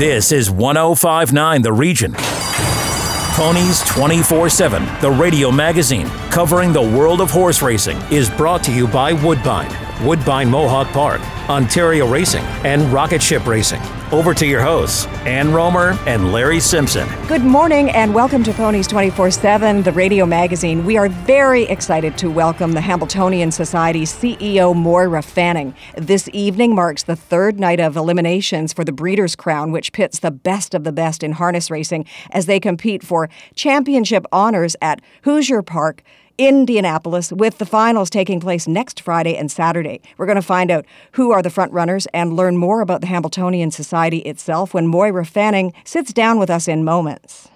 This is 1059 The Region. Ponies 24 7, the radio magazine covering the world of horse racing, is brought to you by Woodbine, Woodbine Mohawk Park, Ontario Racing, and Rocket Ship Racing. Over to your hosts, Ann Romer and Larry Simpson. Good morning and welcome to Ponies 24 7, the radio magazine. We are very excited to welcome the Hambletonian Society CEO, Moira Fanning. This evening marks the third night of eliminations for the Breeders' Crown, which pits the best of the best in harness racing as they compete for championship honors at Hoosier Park. Indianapolis, with the finals taking place next Friday and Saturday. We're going to find out who are the front runners and learn more about the Hambletonian Society itself when Moira Fanning sits down with us in moments.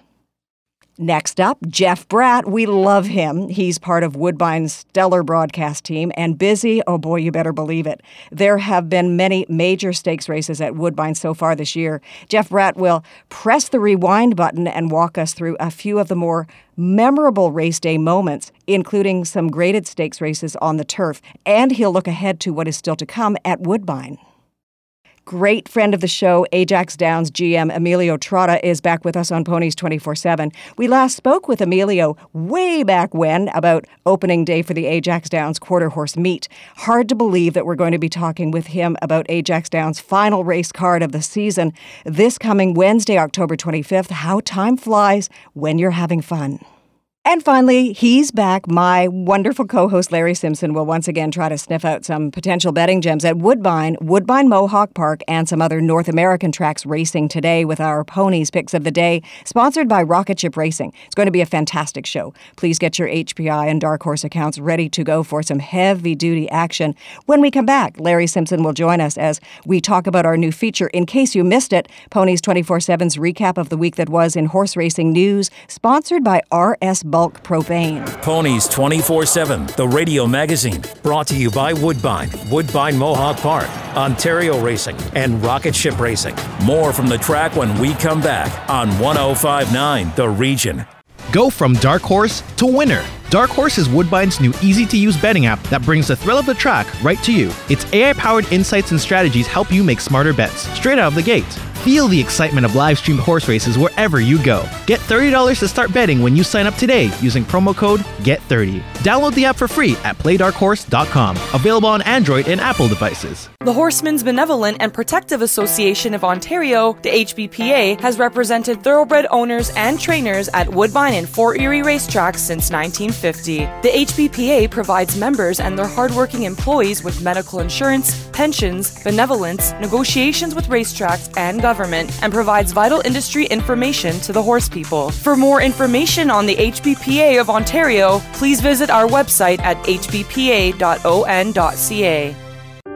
Next up, Jeff Bratt. We love him. He's part of Woodbine's stellar broadcast team and busy. Oh boy, you better believe it. There have been many major stakes races at Woodbine so far this year. Jeff Bratt will press the rewind button and walk us through a few of the more memorable race day moments, including some graded stakes races on the turf. And he'll look ahead to what is still to come at Woodbine. Great friend of the show, Ajax Downs GM Emilio Trotta, is back with us on Ponies 24 7. We last spoke with Emilio way back when about opening day for the Ajax Downs quarter horse meet. Hard to believe that we're going to be talking with him about Ajax Downs' final race card of the season this coming Wednesday, October 25th. How time flies when you're having fun. And finally, he's back. My wonderful co host Larry Simpson will once again try to sniff out some potential betting gems at Woodbine, Woodbine Mohawk Park, and some other North American tracks racing today with our ponies picks of the day, sponsored by Rocket Ship Racing. It's going to be a fantastic show. Please get your HPI and Dark Horse accounts ready to go for some heavy duty action. When we come back, Larry Simpson will join us as we talk about our new feature. In case you missed it, Ponies 24 7's recap of the week that was in horse racing news, sponsored by RS bulk propane. Ponies 24 7, the radio magazine, brought to you by Woodbine, Woodbine Mohawk Park, Ontario Racing, and Rocket Ship Racing. More from the track when we come back on 1059 The Region. Go from dark horse to winner. Dark Horse is Woodbine's new easy to use betting app that brings the thrill of the track right to you. Its AI powered insights and strategies help you make smarter bets straight out of the gate. Feel the excitement of live streamed horse races wherever you go. Get $30 to start betting when you sign up today using promo code GET30. Download the app for free at playdarkhorse.com. Available on Android and Apple devices. The Horsemen's Benevolent and Protective Association of Ontario, the HBPA, has represented thoroughbred owners and trainers at Woodbine and Fort Erie racetracks since 1950. The HBPA provides members and their hardworking employees with medical insurance, pensions, benevolence, negotiations with racetracks and government and provides vital industry information to the horse people. For more information on the HBPA of Ontario, please visit our website at hbpa.on.ca.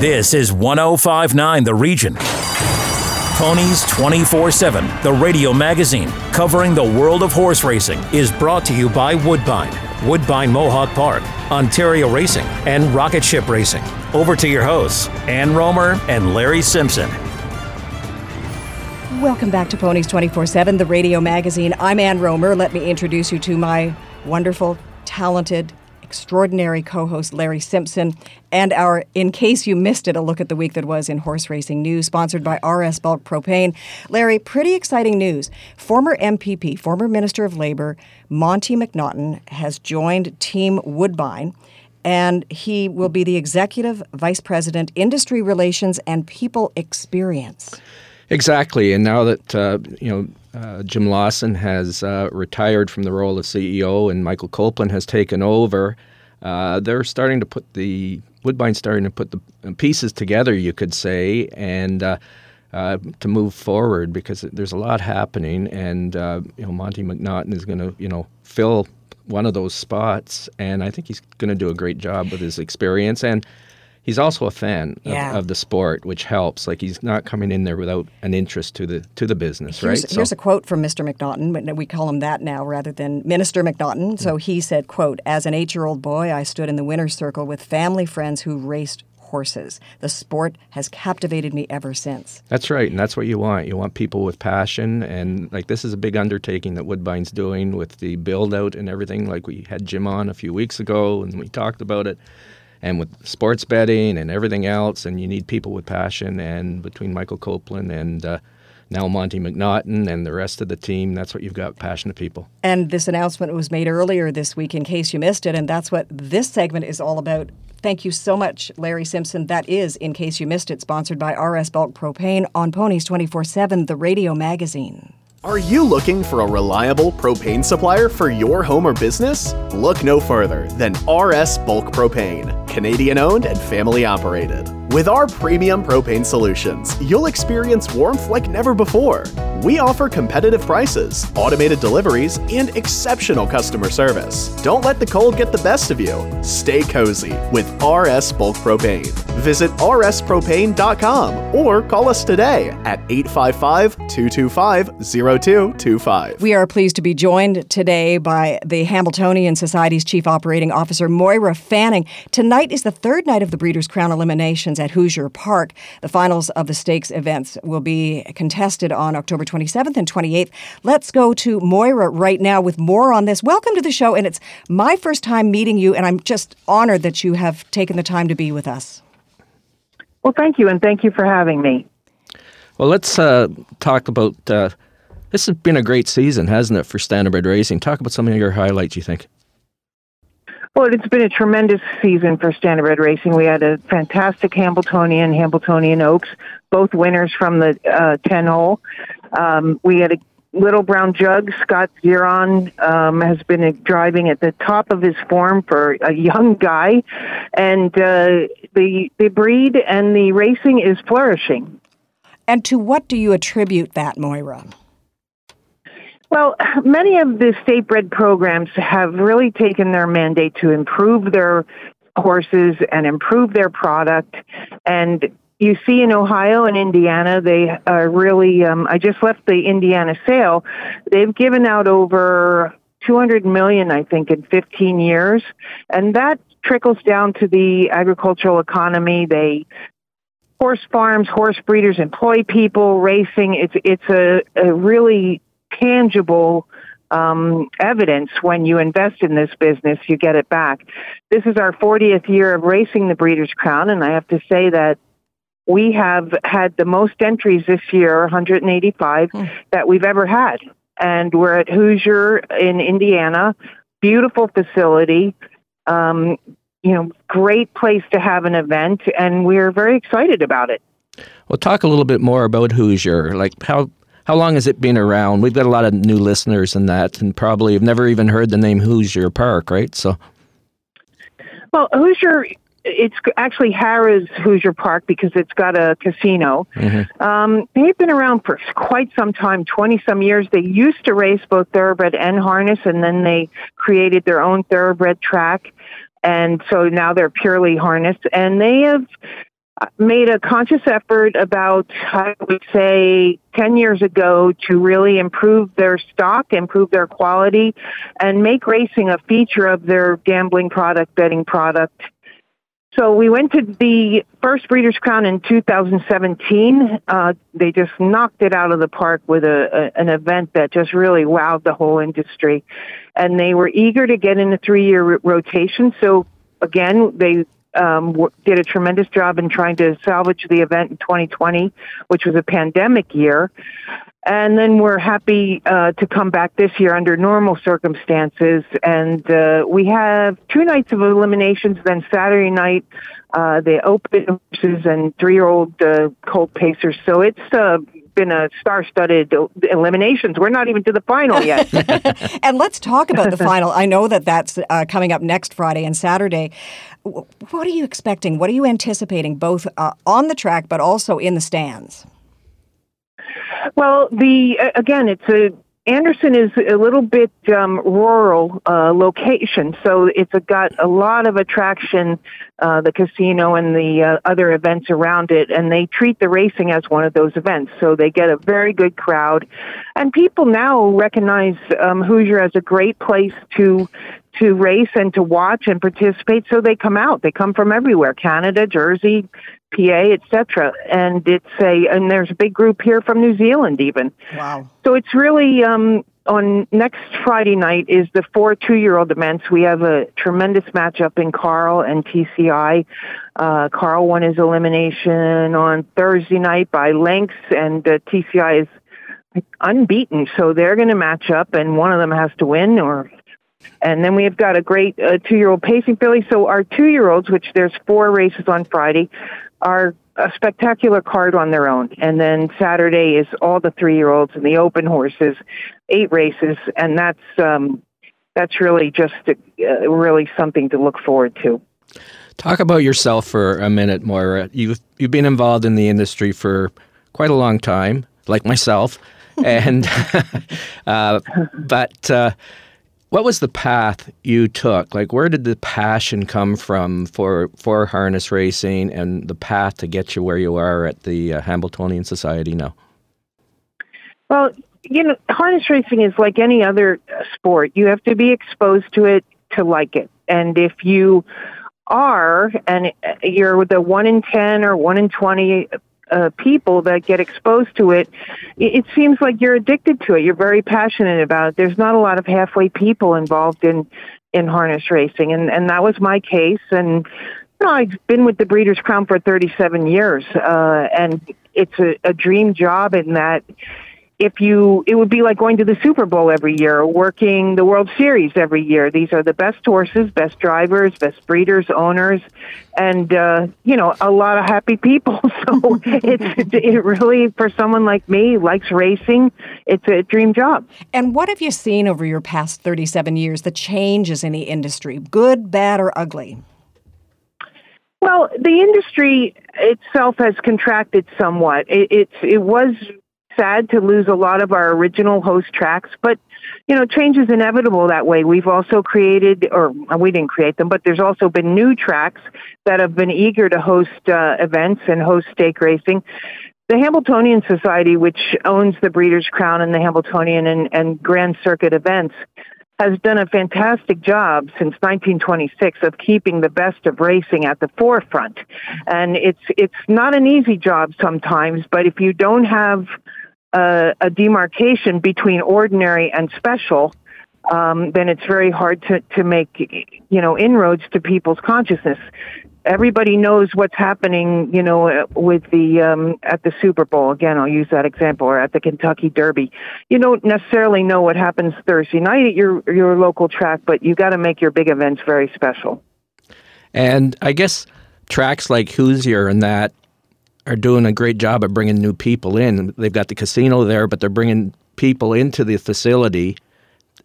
This is 1059 The Region. Ponies 24 7, the radio magazine covering the world of horse racing, is brought to you by Woodbine, Woodbine Mohawk Park, Ontario Racing, and Rocket Ship Racing. Over to your hosts, Ann Romer and Larry Simpson. Welcome back to Ponies 24 7, the radio magazine. I'm Ann Romer. Let me introduce you to my wonderful, talented, extraordinary co host Larry Simpson, and our In Case You Missed It, a look at the week that was in horse racing news, sponsored by RS Bulk Propane. Larry, pretty exciting news. Former MPP, former Minister of Labor, Monte McNaughton, has joined Team Woodbine. And he will be the Executive Vice President, Industry Relations and People Experience. Exactly. And now that, uh, you know, uh, Jim Lawson has uh, retired from the role of CEO and Michael Copeland has taken over. Uh, they're starting to put the Woodbine starting to put the pieces together, you could say, and uh, uh, to move forward because there's a lot happening, and uh, you know Monte McNaughton is going to you know fill one of those spots, and I think he's going to do a great job with his experience. And he's also a fan Yeah. of, of the sport, which helps. Like he's not coming in there without an interest to the to the business, Here's, right? here's a quote from Mr. McNaughton. but We call him that now rather than Minister McNaughton. Mm-hmm. So he said, quote, As an eight-year-old boy, I stood in the winner's circle with family friends who raced horses. The sport has captivated me ever since. That's right, and that's what you want. You want people with passion, and like this is a big undertaking that Woodbine's doing with the build out and everything. Like we had Jim on a few weeks ago, and we talked about it, and with sports betting and everything else, and you need people with passion. And between Michael Copeland and uh, now Monte McNaughton and the rest of the team, that's what you've got: passionate people. And this announcement was made earlier this week in case you missed it, and that's what this segment is all about. Thank you so much, Larry Simpson. That is, in case you missed it, sponsored by RS Bulk Propane on Ponies 24 7, the radio magazine. Are you looking for a reliable propane supplier for your home or business? Look no further than RS Bulk Propane, Canadian owned and family operated. With our premium propane solutions, you'll experience warmth like never before. We offer competitive prices, automated deliveries, and exceptional customer service. Don't let the cold get the best of you. Stay cozy with RS Bulk Propane. Visit rspropane.com or call us today at 855 225 0225. We are pleased to be joined today by the Hambletonian Society's Chief Operating Officer, Moira Fanning. Tonight is the third night of the Breeders' Crown eliminations at Hoosier Park. The finals of the stakes events will be contested on October 27th and 28th. Let's go to Moira right now with more on this. Welcome to the show, and it's my first time meeting you, and I'm just honored that you have taken the time to be with us. Well, thank you, and thank you for having me. Well, let's uh, talk about. Uh, this has been a great season, hasn't it, for Standardbred Racing? Talk about some of your highlights. You think? Well, it's been a tremendous season for Standardbred Racing. We had a fantastic Hambletonian, Hambletonian Oaks, both winners from the uh, 10 hole. Um, we had a little brown jug. Scott Zeron um, has been driving at the top of his form for a young guy, and uh, the the breed and the racing is flourishing. And to what do you attribute that, Moira? Well, many of the state bred programs have really taken their mandate to improve their horses and improve their product. And you see in Ohio and Indiana, they are really, um, I just left the Indiana sale. They've given out over 200 million, I think, in 15 years. And that trickles down to the agricultural economy. They horse farms, horse breeders employ people, racing. It's it's a, a really tangible um, evidence when you invest in this business, you get it back. This is our 40th year of racing the Breeders' Crown, and I have to say that we have had the most entries this year, 185, that we've ever had. And we're at Hoosier in Indiana, beautiful facility. Um, you know, great place to have an event, and we're very excited about it. Well, talk a little bit more about Hoosier. Like how how long has it been around? We've got a lot of new listeners in that, and probably have never even heard the name Hoosier Park, right? So, well, Hoosier, it's actually Harrah's Hoosier Park because it's got a casino. Mm-hmm. Um, they've been around for quite some time, twenty some years. They used to race both thoroughbred and harness, and then they created their own thoroughbred track, and so now they're purely harness. And they have made a conscious effort about, I would say, 10 years ago to really improve their stock, improve their quality, and make racing a feature of their gambling product, betting product. So we went to the first Breeders' Crown in 2017. Uh, they just knocked it out of the park with a, a, an event that just really wowed the whole industry. And they were eager to get in a three-year r- rotation. So again, they um, did a tremendous job in trying to salvage the event in 2020, which was a pandemic year. And then we're happy uh, to come back this year under normal circumstances. And uh, we have two nights of eliminations. Then Saturday night, uh, the open horses and three-year-old uh, colt pacers. So it's uh, been a star-studded eliminations. We're not even to the final yet. and let's talk about the final. I know that that's uh, coming up next Friday and Saturday. What are you expecting? What are you anticipating, both uh, on the track but also in the stands? Well, the uh, again, it's a Anderson is a little bit um, rural uh, location, so it's a, got a lot of attraction, uh, the casino and the uh, other events around it, and they treat the racing as one of those events. So they get a very good crowd, and people now recognize um, Hoosier as a great place to to race and to watch and participate. So they come out. They come from everywhere: Canada, Jersey, PA, etc. And it's a and there's a big group here from New Zealand even. Wow. So it's really um, on next Friday night is the four two year old events. We have a tremendous matchup in Karl and TCI. Uh, Karl won his elimination on Thursday night by lengths, and uh, TCI is unbeaten. So they're going to match up, and one of them has to win or and then we've got a great uh, two year old pacing filly. So our two year olds, which there's four races on Friday, are a spectacular card on their own. And then Saturday is all the three year olds and the open horses, eight races, and that's um, that's really just a, uh, really something to look forward to. Talk about yourself for a minute, Moira. You've you've been involved in the industry for quite a long time, like myself, and uh, but. Uh, what was the path you took? Like, where did the passion come from for for harness racing, and the path to get you where you are at the uh, Hambletonian Society now? Well, you know, harness racing is like any other sport. You have to be exposed to it to like it, and if you are, and you're with the one in ten or one in twenty uh, people that get exposed to it, it, it seems like you're addicted to it. You're very passionate about it. There's not a lot of halfway people involved in in harness racing, and and that was my case. And you know, I've been with the Breeders' Crown for 37 years, uh, and it's a, a dream job in that if you it would be like going to the Super Bowl every year or working the World Series every year. These are the best horses, best drivers, best breeders, owners, and uh, you know a lot of happy people. So it's it really for someone like me likes racing. It's a dream job. And what have you seen over your past thirty seven years? The changes in the industry, good, bad, or ugly. Well, the industry itself has contracted somewhat. It, it's it was sad to lose a lot of our original host tracks, but you know, change is inevitable that way. We've also created, or we didn't create them, but there's also been new tracks that have been eager to host uh, events and host stake racing. The Hambletonian Society, which owns the Breeders' Crown and the Hambletonian and, and Grand Circuit events, has done a fantastic job since 1926 of keeping the best of racing at the forefront. And it's it's not an easy job sometimes, but if you don't have a, a demarcation between ordinary and special, um, then it's very hard to, to make you know inroads to people's consciousness. Everybody knows what's happening, you know, with the um, at the Super Bowl. Again, I'll use that example, or at the Kentucky Derby. You don't necessarily know what happens Thursday night at your your local track, but you got to make your big events very special. And I guess tracks like Hoosier and that are doing a great job of bringing new people in. They've got the casino there, but they're bringing people into the facility,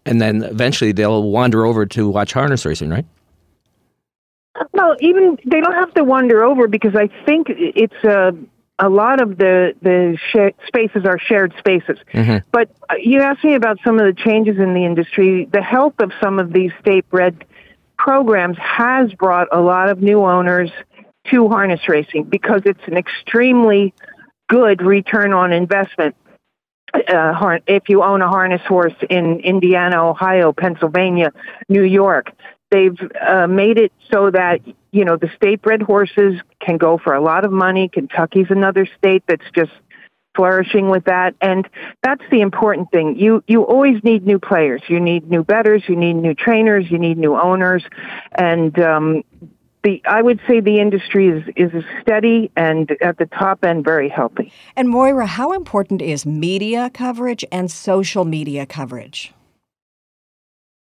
and then eventually they'll wander over to watch harness racing, right? Well, even they don't have to wander over because I think it's a. A lot of the the spaces are shared spaces, mm-hmm. but uh, you asked me about some of the changes in the industry. The health of some of these state bred programs has brought a lot of new owners to harness racing because it's an extremely good return on investment. Uh, if you own a harness horse in Indiana, Ohio, Pennsylvania, New York, they've uh, made it so that you know the state bred horses can go for a lot of money. Kentucky's another state that's just flourishing with that. And that's the important thing. You you always need new players. You need new betters you need new trainers. You need new owners. And um the I would say the industry is is steady and at the top end very healthy. And Moira, how important is media coverage and social media coverage?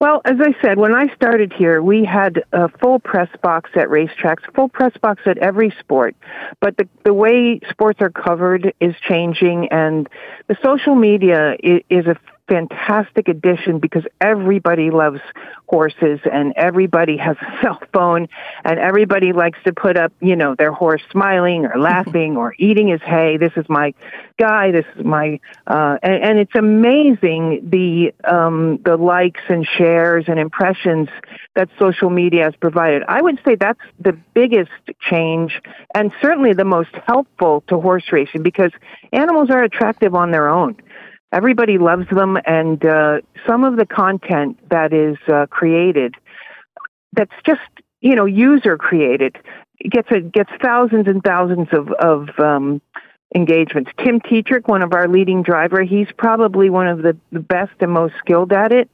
Well, as I said, when I started here, we had a full press box at racetracks, full press box at every sport. But the, the way sports are covered is changing, and the social media is, is a fantastic addition because everybody loves horses and everybody has a cell phone and everybody likes to put up, you know, their horse smiling or laughing or eating his hay. This is my guy. This is my, uh, and, and it's amazing the, um, the likes and shares and impressions that social media has provided. I would say that's the biggest change and certainly the most helpful to horse racing because animals are attractive on their own everybody loves them, and uh, some of the content that is uh, created, that's just you know user created, gets a, gets thousands and thousands of of um, engagements. Tim Tetrick, one of our leading driver, he's probably one of the, the best and most skilled at it,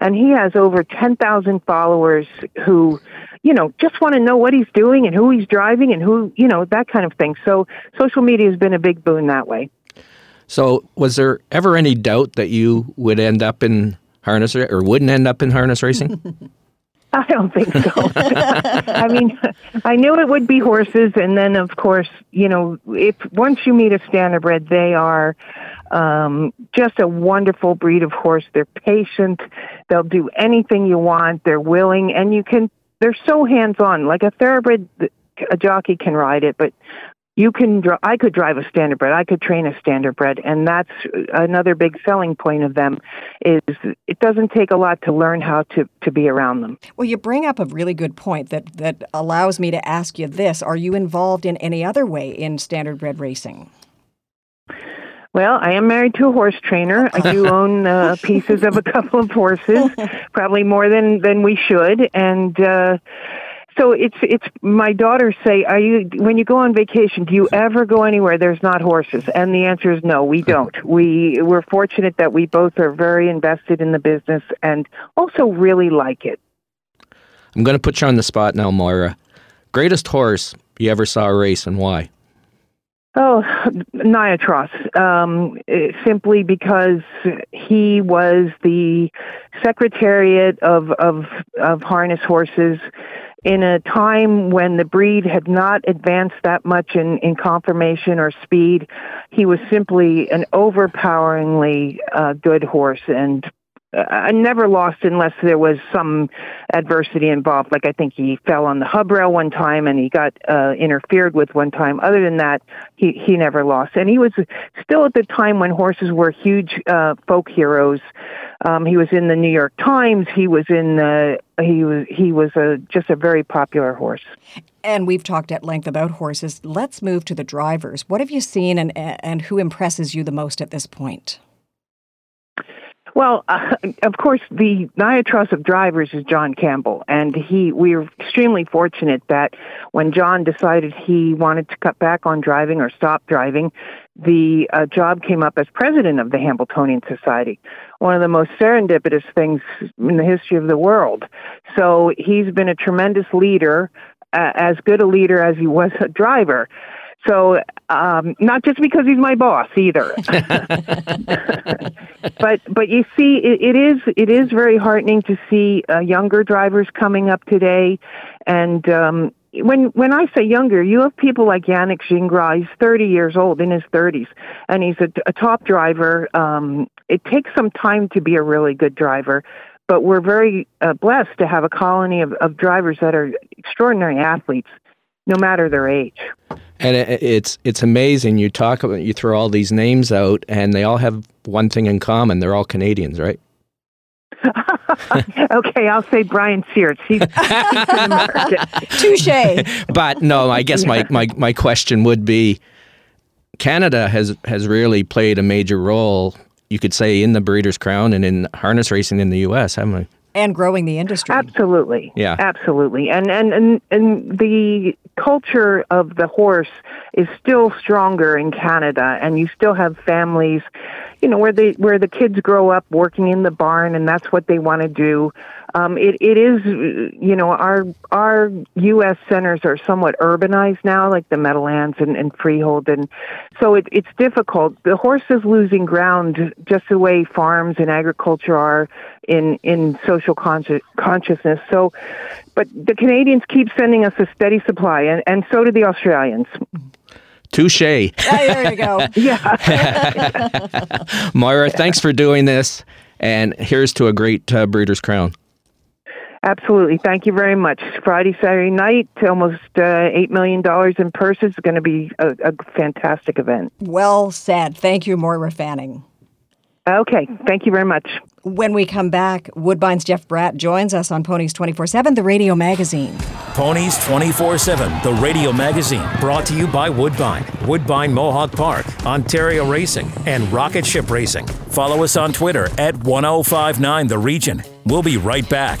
and he has over ten thousand followers who you know, just want to know what he's doing and who he's driving and who, you know, that kind of thing. So social media has been a big boon that way. So, was there ever any doubt that you would end up in harness or wouldn't end up in harness racing? I don't think so. I mean, I knew it would be horses, and then of course, you know, if once you meet a standardbred, they are um, just a wonderful breed of horse. They're patient. They'll do anything you want. They're willing, and you can. They're so hands on. Like a thoroughbred, a jockey can ride it, but you can dr- I could drive a standardbred. I could train a standardbred, and that's another big selling point of them. Is it doesn't take a lot to learn how to to be around them. Well, you bring up a really good point that that allows me to ask you this: Are you involved in any other way in standardbred racing? Well, I am married to a horse trainer. I do own uh, pieces of a couple of horses, probably more than than we should, and. Uh, so it's it's my daughters say, "Are you when you go on vacation? Do you ever go anywhere there's not horses?" And the answer is no, we don't. We we're fortunate that we both are very invested in the business and also really like it. I'm going to put you on the spot now, Moira. Greatest horse you ever saw a race and why? Oh, Niatross. Um, simply because he was the secretariat of of of harness horses in a time when the breed had not advanced that much in, in conformation or speed. He was simply an overpoweringly uh, good horse and I never lost unless there was some adversity involved. Like I think he fell on the hub rail one time and he got uh, interfered with one time. Other than that, he he never lost. And he was still at the time when horses were huge uh, folk heroes. Um, he was in the New York Times. He was in the he was he was a just a very popular horse. And we've talked at length about horses. Let's move to the drivers. What have you seen and and who impresses you the most at this point? Well, uh, of course, the Niatross of drivers is John Campbell, and he. We are extremely fortunate that when John decided he wanted to cut back on driving or stop driving, the uh, job came up as president of the Hambletonian Society. One of the most serendipitous things in the history of the world. So he's been a tremendous leader, uh, as good a leader as he was a driver. So, um, not just because he's my boss either. but but you see, it, it is it is very heartening to see uh, younger drivers coming up today, and um, when when I say younger, you have people like Yannick Gingras. He's 30 years old, in his 30s, and he's a, a top driver. Um, it takes some time to be a really good driver, but we're very uh, blessed to have a colony of, of drivers that are extraordinary athletes, no matter their age. And it's it's amazing. You talk about you throw all these names out, and they all have one thing in common. They're all Canadians, right? okay, I'll say Brian Sears. He's, Touche. but no, I guess my, my, my question would be Canada has has really played a major role, you could say, in the Breeders' Crown and in harness racing in the U.S., haven't we? and growing the industry. Absolutely. Yeah. Absolutely. And and and, and the culture of the horse is still stronger in Canada and you still have families you know where they where the kids grow up working in the barn and that's what they want to do um, it it is you know our our U.S. centers are somewhat urbanized now, like the Meadowlands and, and Freehold, and so it, it's difficult. The horse is losing ground just the way farms and agriculture are in in social consci- consciousness. So, but the Canadians keep sending us a steady supply, and, and so do the Australians. Touche. there you go. yeah. Moira, thanks for doing this. And here's to a great uh, Breeders' Crown. Absolutely. Thank you very much. Friday, Saturday night, almost uh, $8 million in purses. is going to be a, a, fantastic event. Well said. Thank you, Moira Fanning. Okay. Thank you very much. When we come back, Woodbine's Jeff Bratt joins us on Ponies 24 7, the radio magazine. Ponies 24 7, the radio magazine, brought to you by Woodbine, Woodbine Mohawk Park, Ontario Racing, and Rocket Ship Racing. Follow us on Twitter at 1059 The Region. We'll be right back.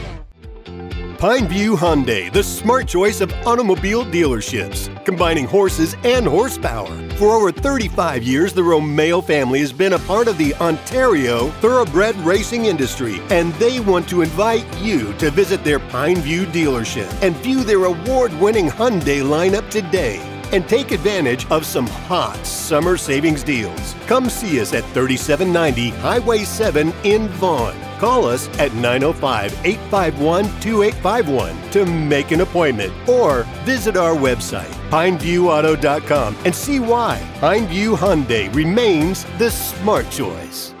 Pineview Hyundai, the smart choice of automobile dealerships, combining horses and horsepower. For over 35 years, the Romeo family has been a part of the Ontario thoroughbred racing industry, and they want to invite you to visit their Pineview dealership and view their award winning Hyundai lineup today and take advantage of some hot summer savings deals. Come see us at 3790 Highway 7 in Vaughan. Call us at 905 851 2851 to make an appointment or visit our website, pineviewauto.com, and see why Pineview Hyundai remains the smart choice.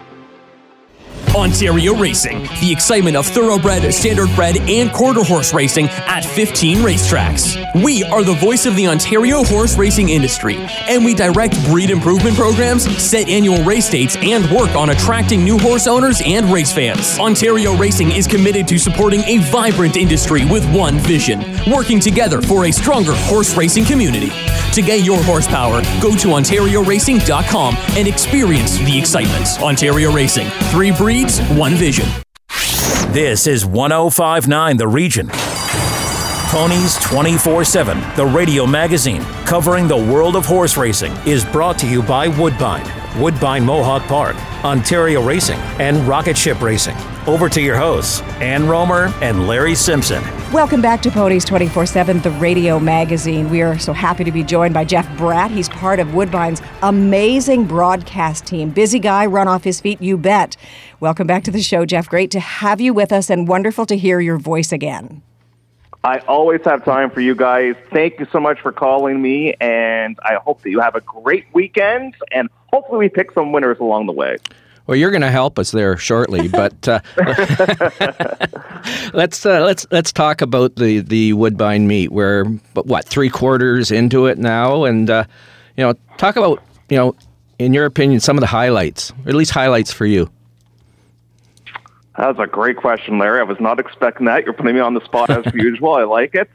Ontario Racing, the excitement of thoroughbred, standardbred, and quarter horse racing at 15 racetracks. We are the voice of the Ontario horse racing industry, and we direct breed improvement programs, set annual race dates, and work on attracting new horse owners and race fans. Ontario Racing is committed to supporting a vibrant industry with one vision, working together for a stronger horse racing community. To get your horsepower, go to OntarioRacing.com and experience the excitement. Ontario Racing, three breeds, one vision. This is 1059 The Region. Ponies 24 7, the radio magazine covering the world of horse racing, is brought to you by Woodbine, Woodbine Mohawk Park, Ontario Racing, and Rocket Ship Racing. Over to your hosts, Ann Romer and Larry Simpson. Welcome back to Ponies 24 7, the radio magazine. We are so happy to be joined by Jeff Bratt. He's part of Woodbine's amazing broadcast team. Busy guy, run off his feet, you bet. Welcome back to the show, Jeff. Great to have you with us and wonderful to hear your voice again. I always have time for you guys. Thank you so much for calling me, and I hope that you have a great weekend, and hopefully we pick some winners along the way. Well, you're going to help us there shortly, but uh, let's uh, let's let's talk about the the Woodbine meet. We're what three quarters into it now, and uh, you know, talk about you know, in your opinion, some of the highlights, or at least highlights for you. That was a great question, Larry. I was not expecting that. You're putting me on the spot as usual. I like it.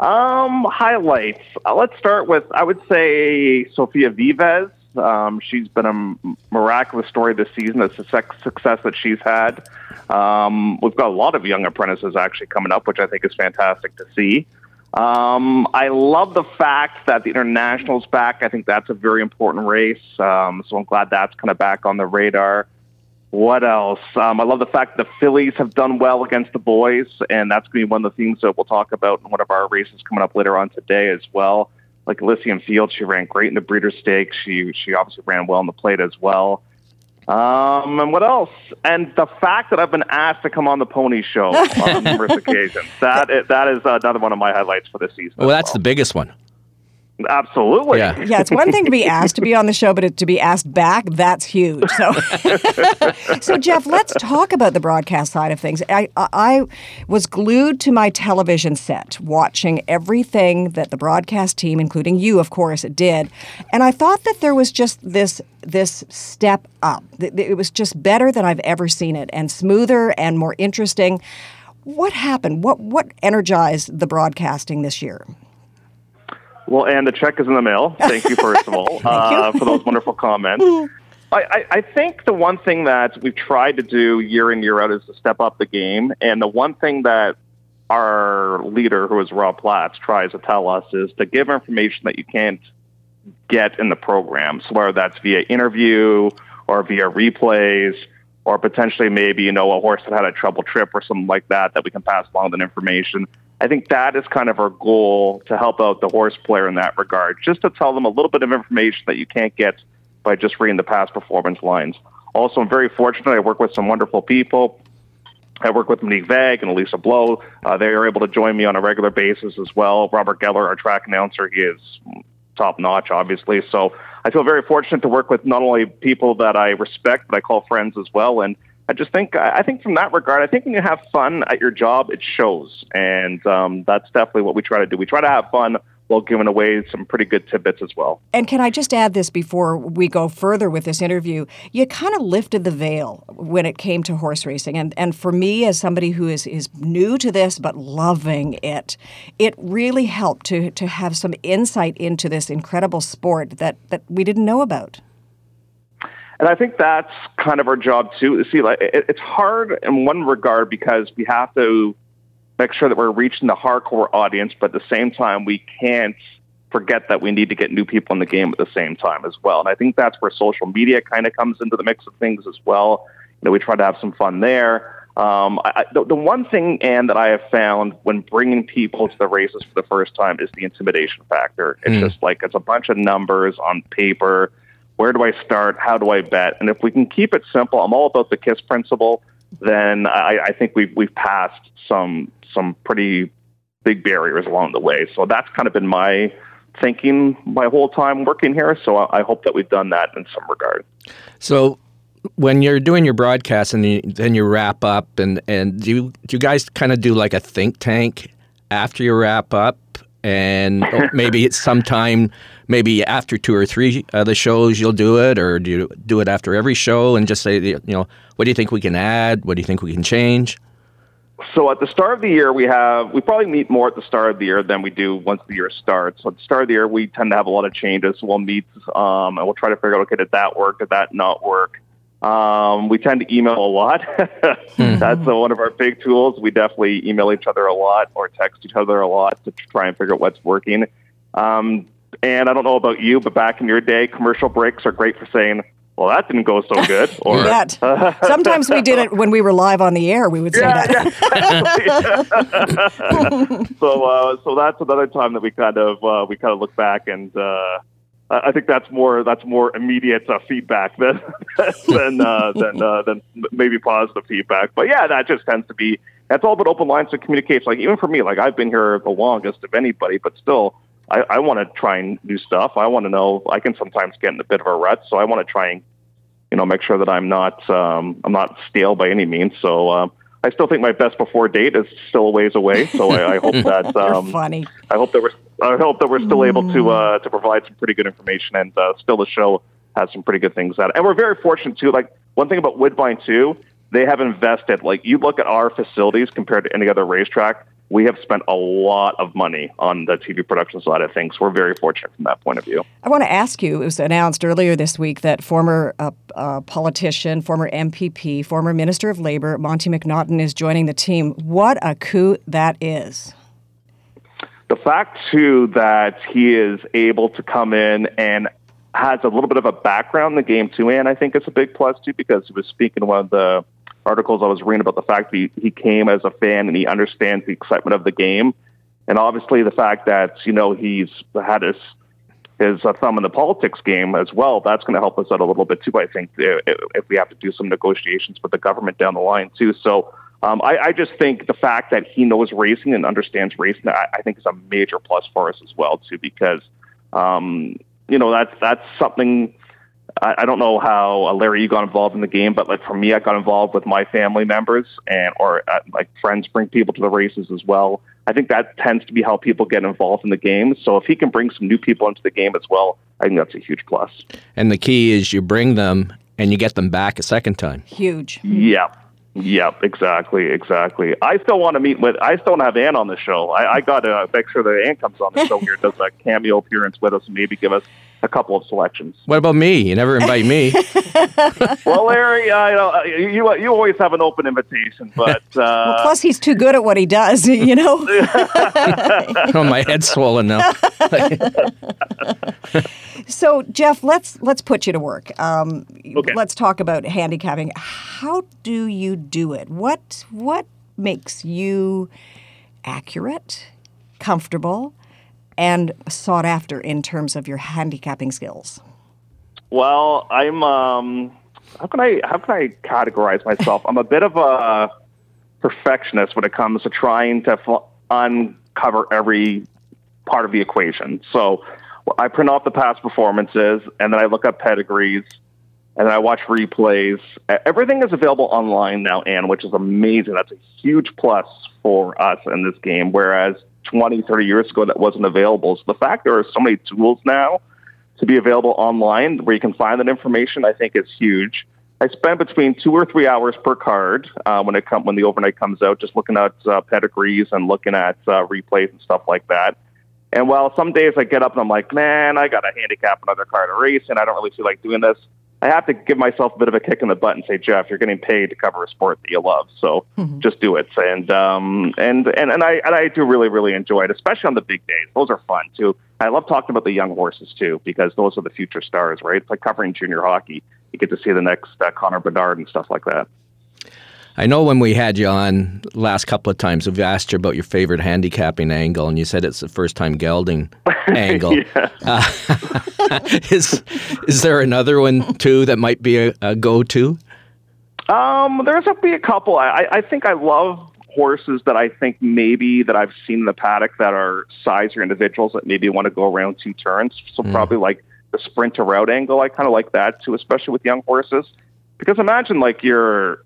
Um, highlights. Uh, let's start with, I would say, Sofia Vives. Um, she's been a miraculous story this season, It's the success that she's had. Um, we've got a lot of young apprentices actually coming up, which I think is fantastic to see. Um, I love the fact that the international's back. I think that's a very important race. Um, so I'm glad that's kind of back on the radar. What else? Um, I love the fact the fillies have done well against the boys, and that's going to be one of the things that we'll talk about in one of our races coming up later on today as well. Like Elysian Field, she ran great in the Breeders' Stakes. She she obviously ran well in the plate as well. Um, and what else? And the fact that I've been asked to come on the Pony Show on numerous occasions. That is, that is another one of my highlights for this season. Well, that's well. the biggest one. Absolutely. Yeah. yeah, it's one thing to be asked to be on the show, but to be asked back, that's huge. So, so Jeff, let's talk about the broadcast side of things. I, I was glued to my television set watching everything that the broadcast team, including you, of course, did. And I thought that there was just this this step up. It was just better than I've ever seen it and smoother and more interesting. What happened? What what energized the broadcasting this year? Well, and the check is in the mail. Thank you, first of all, uh, for those wonderful comments. I, I, I think the one thing that we've tried to do year in, year out is to step up the game. And the one thing that our leader, who is Rob Platts, tries to tell us is to give information that you can't get in the program. So whether that's via interview or via replays or potentially maybe, you know, a horse that had a trouble trip or something like that, that we can pass along that information I think that is kind of our goal to help out the horse player in that regard, just to tell them a little bit of information that you can't get by just reading the past performance lines. Also, I'm very fortunate. I work with some wonderful people. I work with Monique Vag and Elisa Blow. Uh, they are able to join me on a regular basis as well. Robert Geller, our track announcer, he is top notch, obviously. So I feel very fortunate to work with not only people that I respect, but I call friends as well. And I just think I think from that regard, I think when you have fun at your job, it shows, and um, that's definitely what we try to do. We try to have fun while giving away some pretty good tidbits as well. And can I just add this before we go further with this interview? You kind of lifted the veil when it came to horse racing. And, and for me, as somebody who is, is new to this but loving it, it really helped to, to have some insight into this incredible sport that, that we didn't know about. And I think that's kind of our job too. See, like it, it's hard in one regard because we have to make sure that we're reaching the hardcore audience, but at the same time, we can't forget that we need to get new people in the game at the same time as well. And I think that's where social media kind of comes into the mix of things as well. You know, we try to have some fun there. Um, I, the, the one thing, and that I have found when bringing people to the races for the first time is the intimidation factor. It's mm. just like it's a bunch of numbers on paper where do I start? How do I bet? And if we can keep it simple, I'm all about the KISS principle. Then I, I think we've we've passed some some pretty big barriers along the way. So that's kind of been my thinking my whole time working here. So I, I hope that we've done that in some regard. So when you're doing your broadcast and you, then you wrap up and and do you, do you guys kind of do like a think tank after you wrap up and maybe it's sometime maybe after two or three of the shows you'll do it, or do you do it after every show and just say, you know, what do you think we can add? What do you think we can change? So at the start of the year, we have we probably meet more at the start of the year than we do once the year starts. So at the start of the year, we tend to have a lot of changes. We'll meet um, and we'll try to figure out, okay, did that work? Did that not work? Um, we tend to email a lot. mm-hmm. That's uh, one of our big tools. We definitely email each other a lot or text each other a lot to try and figure out what's working. Um, and I don't know about you, but back in your day, commercial breaks are great for saying, well, that didn't go so good. Or that. Sometimes we did it when we were live on the air. We would say yeah, that. Yeah. so, uh, so that's another time that we kind of uh, we kind of look back, and uh, I think that's more that's more immediate uh, feedback than than uh, than uh, than maybe positive feedback. But yeah, that just tends to be that's all about open lines of communication. Like even for me, like I've been here the longest of anybody, but still I, I want to try and do stuff. I want to know. I can sometimes get in a bit of a rut, so I want to try and you know make sure that I'm not um, I'm not stale by any means. So uh, I still think my best before date is still a ways away. So I, I hope that um, funny. I hope that we're I hope that we're still able to mm. uh, to provide some pretty good information, and uh, still the show has some pretty good things it. And we're very fortunate too. Like one thing about Woodbine too, they have invested. Like you look at our facilities compared to any other racetrack we have spent a lot of money on the TV production side of things. We're very fortunate from that point of view. I want to ask you it was announced earlier this week that former uh, uh, politician, former MPP, former Minister of Labor, Monte McNaughton, is joining the team. What a coup that is! The fact, too, that he is able to come in and has a little bit of a background in the game, too, and I think it's a big plus, too, because he was speaking to one of the articles I was reading about the fact that he, he came as a fan and he understands the excitement of the game. And obviously the fact that, you know, he's had his his uh, thumb in the politics game as well. That's going to help us out a little bit too. I think if we have to do some negotiations with the government down the line too. So um, I, I, just think the fact that he knows racing and understands racing, I, I think is a major plus for us as well too, because um, you know that's that's something I, I don't know how uh, Larry you got involved in the game, but like for me, I got involved with my family members and or uh, like friends bring people to the races as well. I think that tends to be how people get involved in the game. So if he can bring some new people into the game as well, I think that's a huge plus. And the key is you bring them and you get them back a second time. Huge. Yeah. Yep, exactly, exactly. I still want to meet with. I still want to have Ann on the show. I, I got to make sure that Ann comes on the show here, does a cameo appearance with us, and maybe give us a couple of selections. What about me? You never invite me. well, Larry, uh, you uh, you you always have an open invitation, but uh, well, plus he's too good at what he does. You know. oh, my head's swollen now. so, Jeff, let's let's put you to work. Um, okay. Let's talk about handicapping. How do you do it? What what makes you accurate, comfortable, and sought after in terms of your handicapping skills? Well, I'm. Um, how can I how can I categorize myself? I'm a bit of a perfectionist when it comes to trying to f- uncover every part of the equation. So I print off the past performances, and then I look up pedigrees, and then I watch replays. Everything is available online now, Anne, which is amazing. That's a huge plus for us in this game, whereas 20, 30 years ago that wasn't available. So the fact there are so many tools now to be available online where you can find that information, I think is huge. I spend between two or three hours per card uh, when it come when the overnight comes out, just looking at uh, pedigrees and looking at uh, replays and stuff like that. And while some days I get up and I'm like, man, I got to handicap another car to race, and I don't really feel like doing this. I have to give myself a bit of a kick in the butt and say, Jeff, you're getting paid to cover a sport that you love, so mm-hmm. just do it. And um, and and and I and I do really really enjoy it, especially on the big days. Those are fun too. I love talking about the young horses too because those are the future stars, right? It's like covering junior hockey. You get to see the next uh, Connor Bedard and stuff like that. I know when we had you on last couple of times, we've asked you about your favorite handicapping angle, and you said it's the first time gelding angle. uh, is is there another one too that might be a, a go to? Um, there's a, be a couple. I, I think I love horses that I think maybe that I've seen in the paddock that are sizer individuals that maybe want to go around two turns. So mm. probably like the sprint to route angle. I kind of like that too, especially with young horses. Because imagine like you're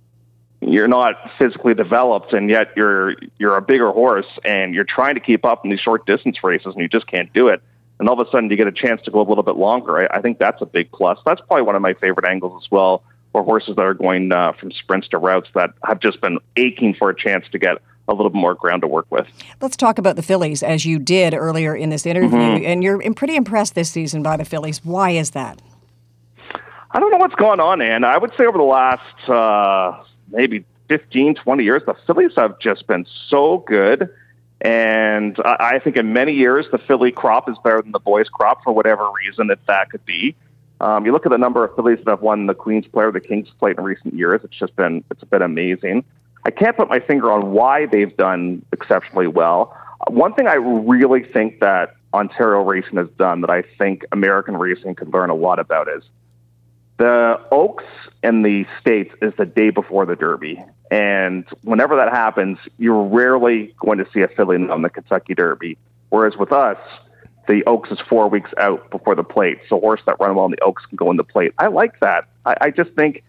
you're not physically developed and yet you're you're a bigger horse and you're trying to keep up in these short distance races and you just can't do it and all of a sudden you get a chance to go a little bit longer i, I think that's a big plus that's probably one of my favorite angles as well for horses that are going uh, from sprints to routes that have just been aching for a chance to get a little bit more ground to work with. Let's talk about the fillies, as you did earlier in this interview. Mm-hmm. And you're pretty impressed this season by the fillies. Why is that? I don't know what's going on, Ann. I would say over the last uh, maybe 15, 20 years, the fillies have just been so good. And I think in many years, the filly crop is better than the boys crop for whatever reason that that could be. Um, you look at the number of fillies that have won the Queen's Plate or the King's Plate in recent years. It's just been it's been amazing. I can't put my finger on why they've done exceptionally well. One thing I really think that Ontario racing has done that I think American racing could learn a lot about is the Oaks in the States is the day before the Derby. And whenever that happens, you're rarely going to see a filly on the Kentucky Derby. Whereas with us, the Oaks is four weeks out before the plate. So horse that run well in the Oaks can go in the plate. I like that. I, I just think,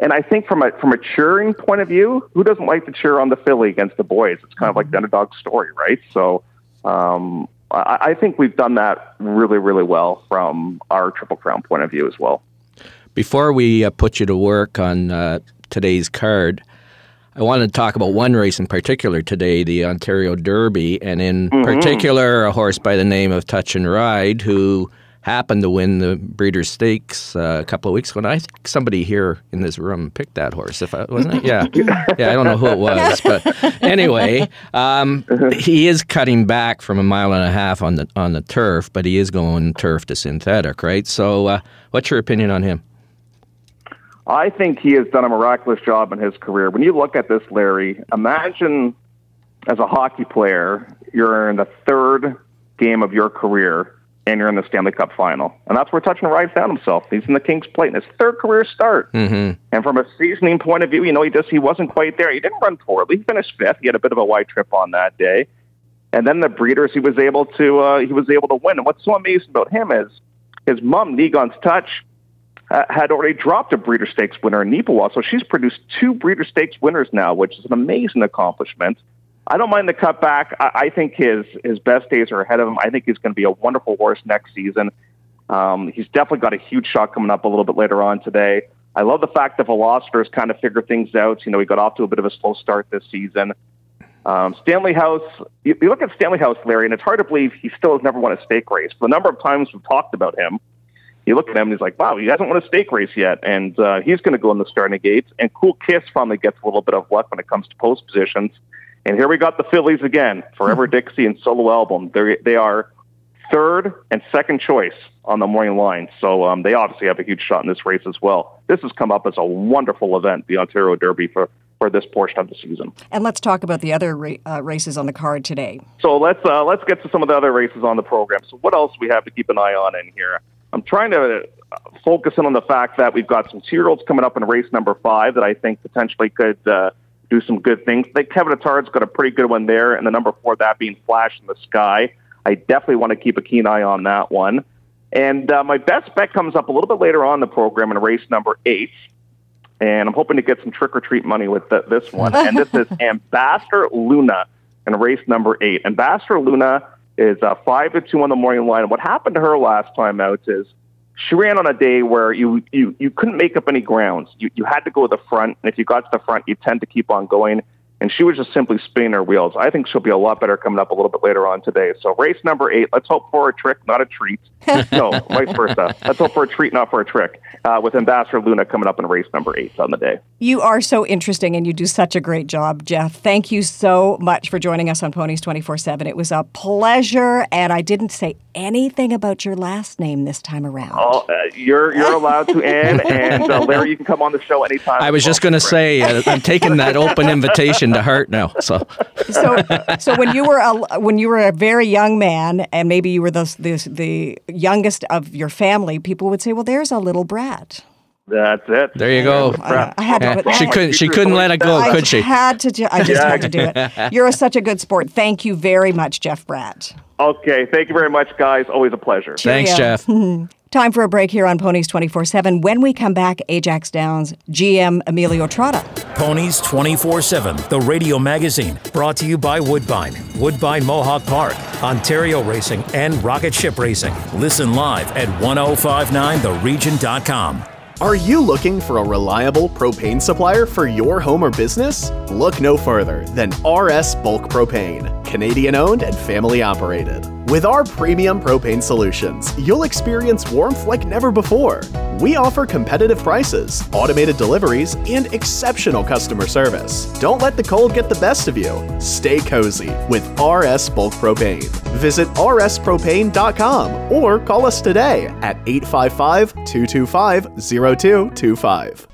and I think from a from a cheering point of view, who doesn't like to cheer on the filly against the boys? It's kind of like the underdog story, right? So um, I, I think we've done that really, really well from our Triple Crown point of view as well. Before we uh, put you to work on uh, today's card, I wanted to talk about one race in particular today, the Ontario Derby, and in mm-hmm. particular, a horse by the name of Touch N Ride, who happened to win the Breeders' Stakes uh, a couple of weeks ago. And I think somebody here in this room picked that horse, if I wasn't it? Yeah, yeah. I don't know who it was, but anyway, um, he is cutting back from a mile and a half on the on the turf, but he is going turf to synthetic, right? So, uh, what's your opinion on him? I think he has done a miraculous job in his career. When you look at this, Larry, imagine as a hockey player, you're in the third game of your career and you're in the Stanley Cup final. And that's where Touch N Ride found himself. He's in the King's Plate in his third career start. Mm-hmm. And from a seasoning point of view, you know, he just he wasn't quite there. He didn't run poorly. He finished fifth. He had a bit of a wide trip on that day. And then the breeders, he was able to uh, he was able to win. And what's so amazing about him is his mom, Negon's Touch, uh, had already dropped a Breeder Stakes winner in Neepawa. So she's produced two Breeder Stakes winners now, which is an amazing accomplishment. I don't mind the cutback. I, I think his his best days are ahead of him. I think he's going to be a wonderful horse next season. Um, he's definitely got a huge shot coming up a little bit later on today. I love the fact that Velocitors kind of figured things out. You know, he got off to a bit of a slow start this season. Um, Stanley House, you, you look at Stanley House, Larry, and it's hard to believe he still has never won a stake race. The number of times we've talked about him, you look at him and he's like, wow, he hasn't won a stake race yet. And uh, he's going to go in the starting gates. And Cool Kiss finally gets a little bit of luck when it comes to post positions. And here we got the fillies again, Forever Dixie and Solo Album. They're, they are third and second choice on the morning line. So um, they obviously have a huge shot in this race as well. This has come up as a wonderful event, the Ontario Derby, for, for this portion of the season. And let's talk about the other ra- uh, races on the card today. So let's uh, let's get to some of the other races on the program. So what else we have to keep an eye on in here? I'm trying to focus in on the fact that we've got some two-year-olds coming up in race number five that I think potentially could uh, do some good things. I think Kevin Attard's got a pretty good one there, and the number four that being Flash in the Sky. I definitely want to keep a keen eye on that one. And uh, my best bet comes up a little bit later on in the program in race number eight and I'm hoping to get some trick or treat money with the, this one. and this is Ambassador Luna in race number eight. Ambassador Luna is uh, five to two on the morning line. What happened to her last time out is she ran on a day where you you you couldn't make up any grounds. You you had to go to the front, and if you got to the front, you tend to keep on going and she was just simply spinning her wheels. I think she'll be a lot better coming up a little bit later on today. So race number eight, let's hope for a trick, not a treat. no, vice versa. Let's hope for a treat, not for a trick. Uh, with Ambassador Luna coming up in race number eight on the day. You are so interesting and you do such a great job, Jeff. Thank you so much for joining us on Ponies 24 7. It was a pleasure, and I didn't say anything about your last name this time around. Oh, uh, you're, you're allowed to, Ann. And uh, Larry, you can come on the show anytime. I was just going to say, uh, I'm taking that open invitation to heart now. So, so, so when you were a, when you were a very young man, and maybe you were the, the the youngest of your family, people would say, "Well, there's a little brat." That's it. There you go. I, I had to, she couldn't. She couldn't let it go, I could she? Had to. I just had to do it. You're such a good sport. Thank you very much, Jeff Bratt. Okay. Thank you very much, guys. Always a pleasure. Thanks, Jeff. Time for a break here on Ponies 24 7. When we come back, Ajax Downs GM Emilio Trotta. Ponies 24 7, the radio magazine, brought to you by Woodbine, Woodbine Mohawk Park, Ontario Racing, and Rocket Ship Racing. Listen live at 1059theregion.com. Are you looking for a reliable propane supplier for your home or business? Look no further than RS Bulk Propane, Canadian owned and family operated. With our premium propane solutions, you'll experience warmth like never before. We offer competitive prices, automated deliveries, and exceptional customer service. Don't let the cold get the best of you. Stay cozy with RS Bulk Propane. Visit rspropane.com or call us today at 855 225 0225.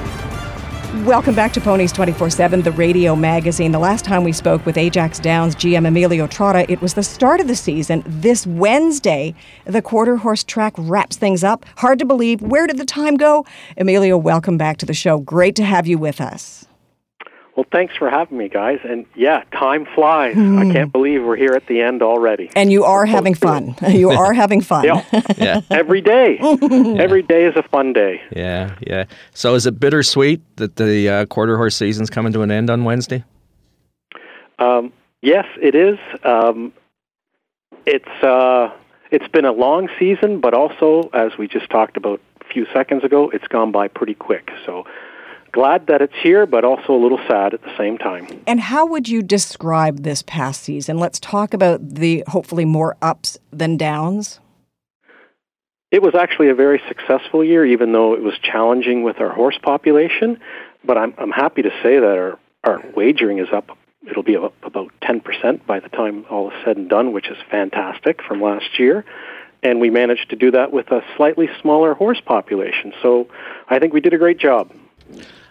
Welcome back to Ponies 24 7, the radio magazine. The last time we spoke with Ajax Downs GM Emilio Trotta, it was the start of the season. This Wednesday, the quarter horse track wraps things up. Hard to believe. Where did the time go? Emilio, welcome back to the show. Great to have you with us. Well, thanks for having me, guys. And yeah, time flies. I can't believe we're here at the end already. And you are having fun. You are having fun. Yeah. Yeah. Every day. Every day is a fun day. Yeah, yeah. So is it bittersweet that the uh, quarter horse season's coming to an end on Wednesday? Um, yes, it is. Um, it's uh, it's been a long season, but also, as we just talked about a few seconds ago, it's gone by pretty quick. So glad that it's here, but also a little sad at the same time. And how would you describe this past season? Let's talk about the hopefully more ups than downs. It was actually a very successful year, even though it was challenging with our horse population. But I'm, I'm happy to say that our, our wagering is up. It'll be up about 10% by the time all is said and done, which is fantastic from last year. And we managed to do that with a slightly smaller horse population. So I think we did a great job.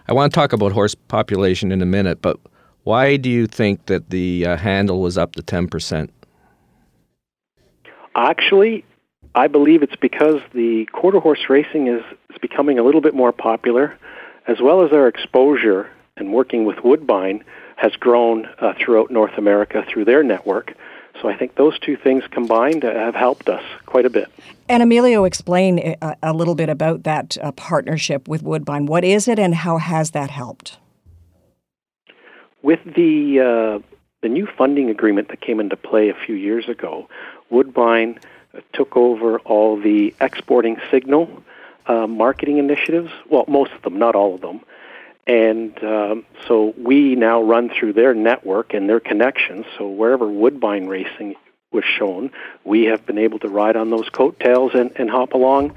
I want to talk about horse population in a minute, but why do you think that the uh, handle was up to 10%? Actually, I believe it's because the quarter horse racing is, is becoming a little bit more popular, as well as our exposure and working with Woodbine has grown uh, throughout North America through their network. So I think those two things combined uh, have helped us quite a bit. And Emilio, explain a, a little bit about that uh, partnership with Woodbine. What is it, and how has that helped? With the uh, the new funding agreement that came into play a few years ago, Woodbine uh, took over all the exporting signal uh, marketing initiatives. Well, most of them, not all of them. And um, so we now run through their network and their connections. So wherever Woodbine racing was shown, we have been able to ride on those coattails and, and hop along.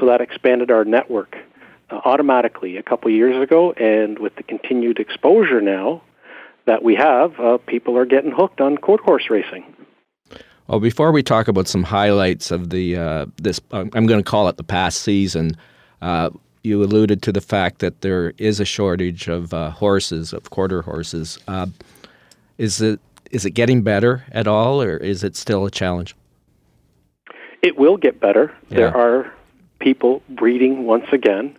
So that expanded our network uh, automatically a couple years ago. And with the continued exposure now that we have, uh, people are getting hooked on quarter horse racing. Well, before we talk about some highlights of the uh, this, I'm going to call it the past season. Uh, you alluded to the fact that there is a shortage of uh, horses, of quarter horses. Uh, is it is it getting better at all, or is it still a challenge? It will get better. Yeah. There are people breeding once again.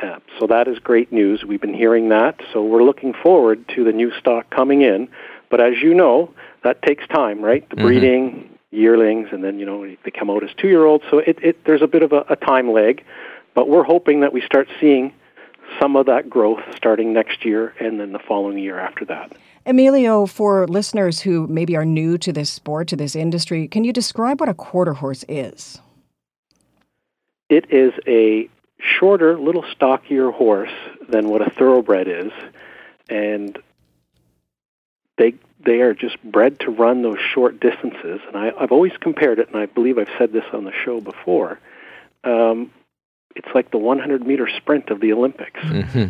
Uh, so that is great news. We've been hearing that. So we're looking forward to the new stock coming in. But as you know, that takes time, right? The mm-hmm. breeding, yearlings, and then, you know, they come out as two year olds. So it, it, there's a bit of a, a time lag. But we're hoping that we start seeing some of that growth starting next year and then the following year after that. Emilio, for listeners who maybe are new to this sport, to this industry, can you describe what a quarter horse is? It is a shorter, little stockier horse than what a thoroughbred is, and they they are just bred to run those short distances. And I, have always compared it, and I believe I've said this on the show before. Um, it's like the 100 meter sprint of the Olympics. Mm-hmm.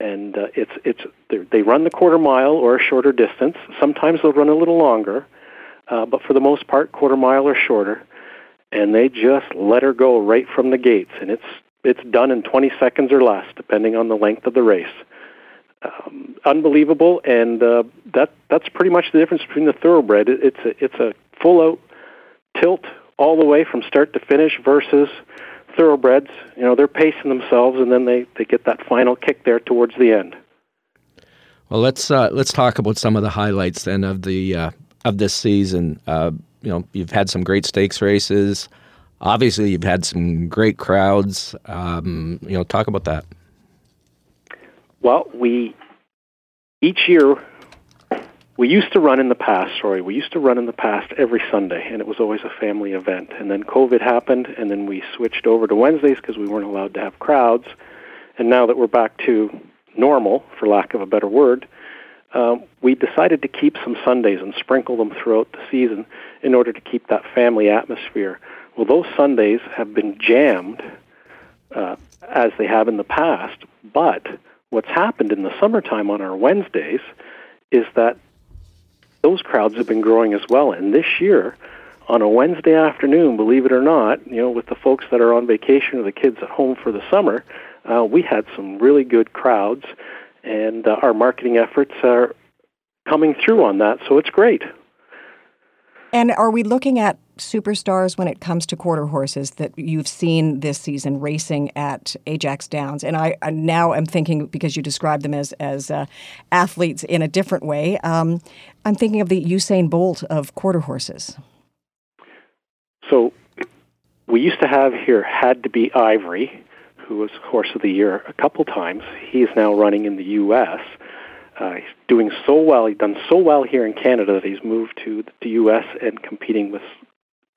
And uh, it's it's they run the quarter mile or a shorter distance. Sometimes they'll run a little longer, uh, but for the most part, quarter mile or shorter. And they just let her go right from the gates, and it's it's done in 20 seconds or less, depending on the length of the race. Um, unbelievable, and uh, that that's pretty much the difference between the thoroughbred. It, it's a, it's a full out tilt all the way from start to finish versus thoroughbreds, you know, they're pacing themselves, and then they, they get that final kick there towards the end. Well, let's uh, let's talk about some of the highlights then of the uh, of this season. Uh, you know, you've had some great stakes races. Obviously, you've had some great crowds. Um, you know, talk about that. Well, we each year we used to run in the past, sorry, we used to run in the past every Sunday, and it was always a family event. And then COVID happened, and then we switched over to Wednesdays because we weren't allowed to have crowds. And now that we're back to normal, for lack of a better word, uh, we decided to keep some Sundays and sprinkle them throughout the season in order to keep that family atmosphere. Well, those Sundays have been jammed uh, as they have in the past, but what's happened in the summertime on our Wednesdays is that those crowds have been growing as well. And this year, on a Wednesday afternoon, believe it or not, you know, with the folks that are on vacation or the kids at home for the summer, uh, we had some really good crowds, and uh, our marketing efforts are coming through on that. So it's great. And are we looking at superstars when it comes to quarter horses that you've seen this season racing at Ajax Downs? And I, I now am thinking because you described them as as uh, athletes in a different way. Um, I'm thinking of the Usain Bolt of quarter horses. So we used to have here had to be Ivory, who was horse of the year a couple times. He is now running in the U.S. Uh, he's doing so well. He's done so well here in Canada that he's moved to the U.S. and competing with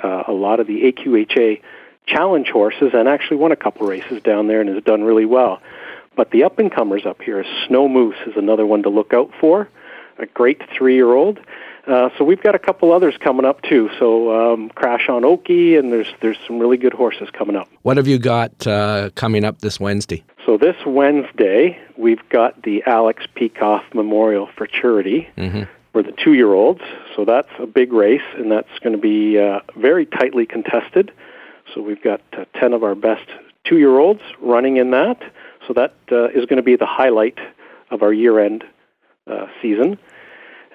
uh, a lot of the AQHA challenge horses and actually won a couple races down there and has done really well. But the up and comers up here, Snow Moose is another one to look out for, a great three year old. Uh, so we've got a couple others coming up too. So um, Crash on Oki, and there's there's some really good horses coming up. What have you got uh, coming up this Wednesday? So this Wednesday we've got the Alex Peikoff Memorial for Charity mm-hmm. For the two-year-olds. So that's a big race, and that's going to be uh, very tightly contested. So we've got uh, ten of our best two-year-olds running in that. So that uh, is going to be the highlight of our year-end uh, season.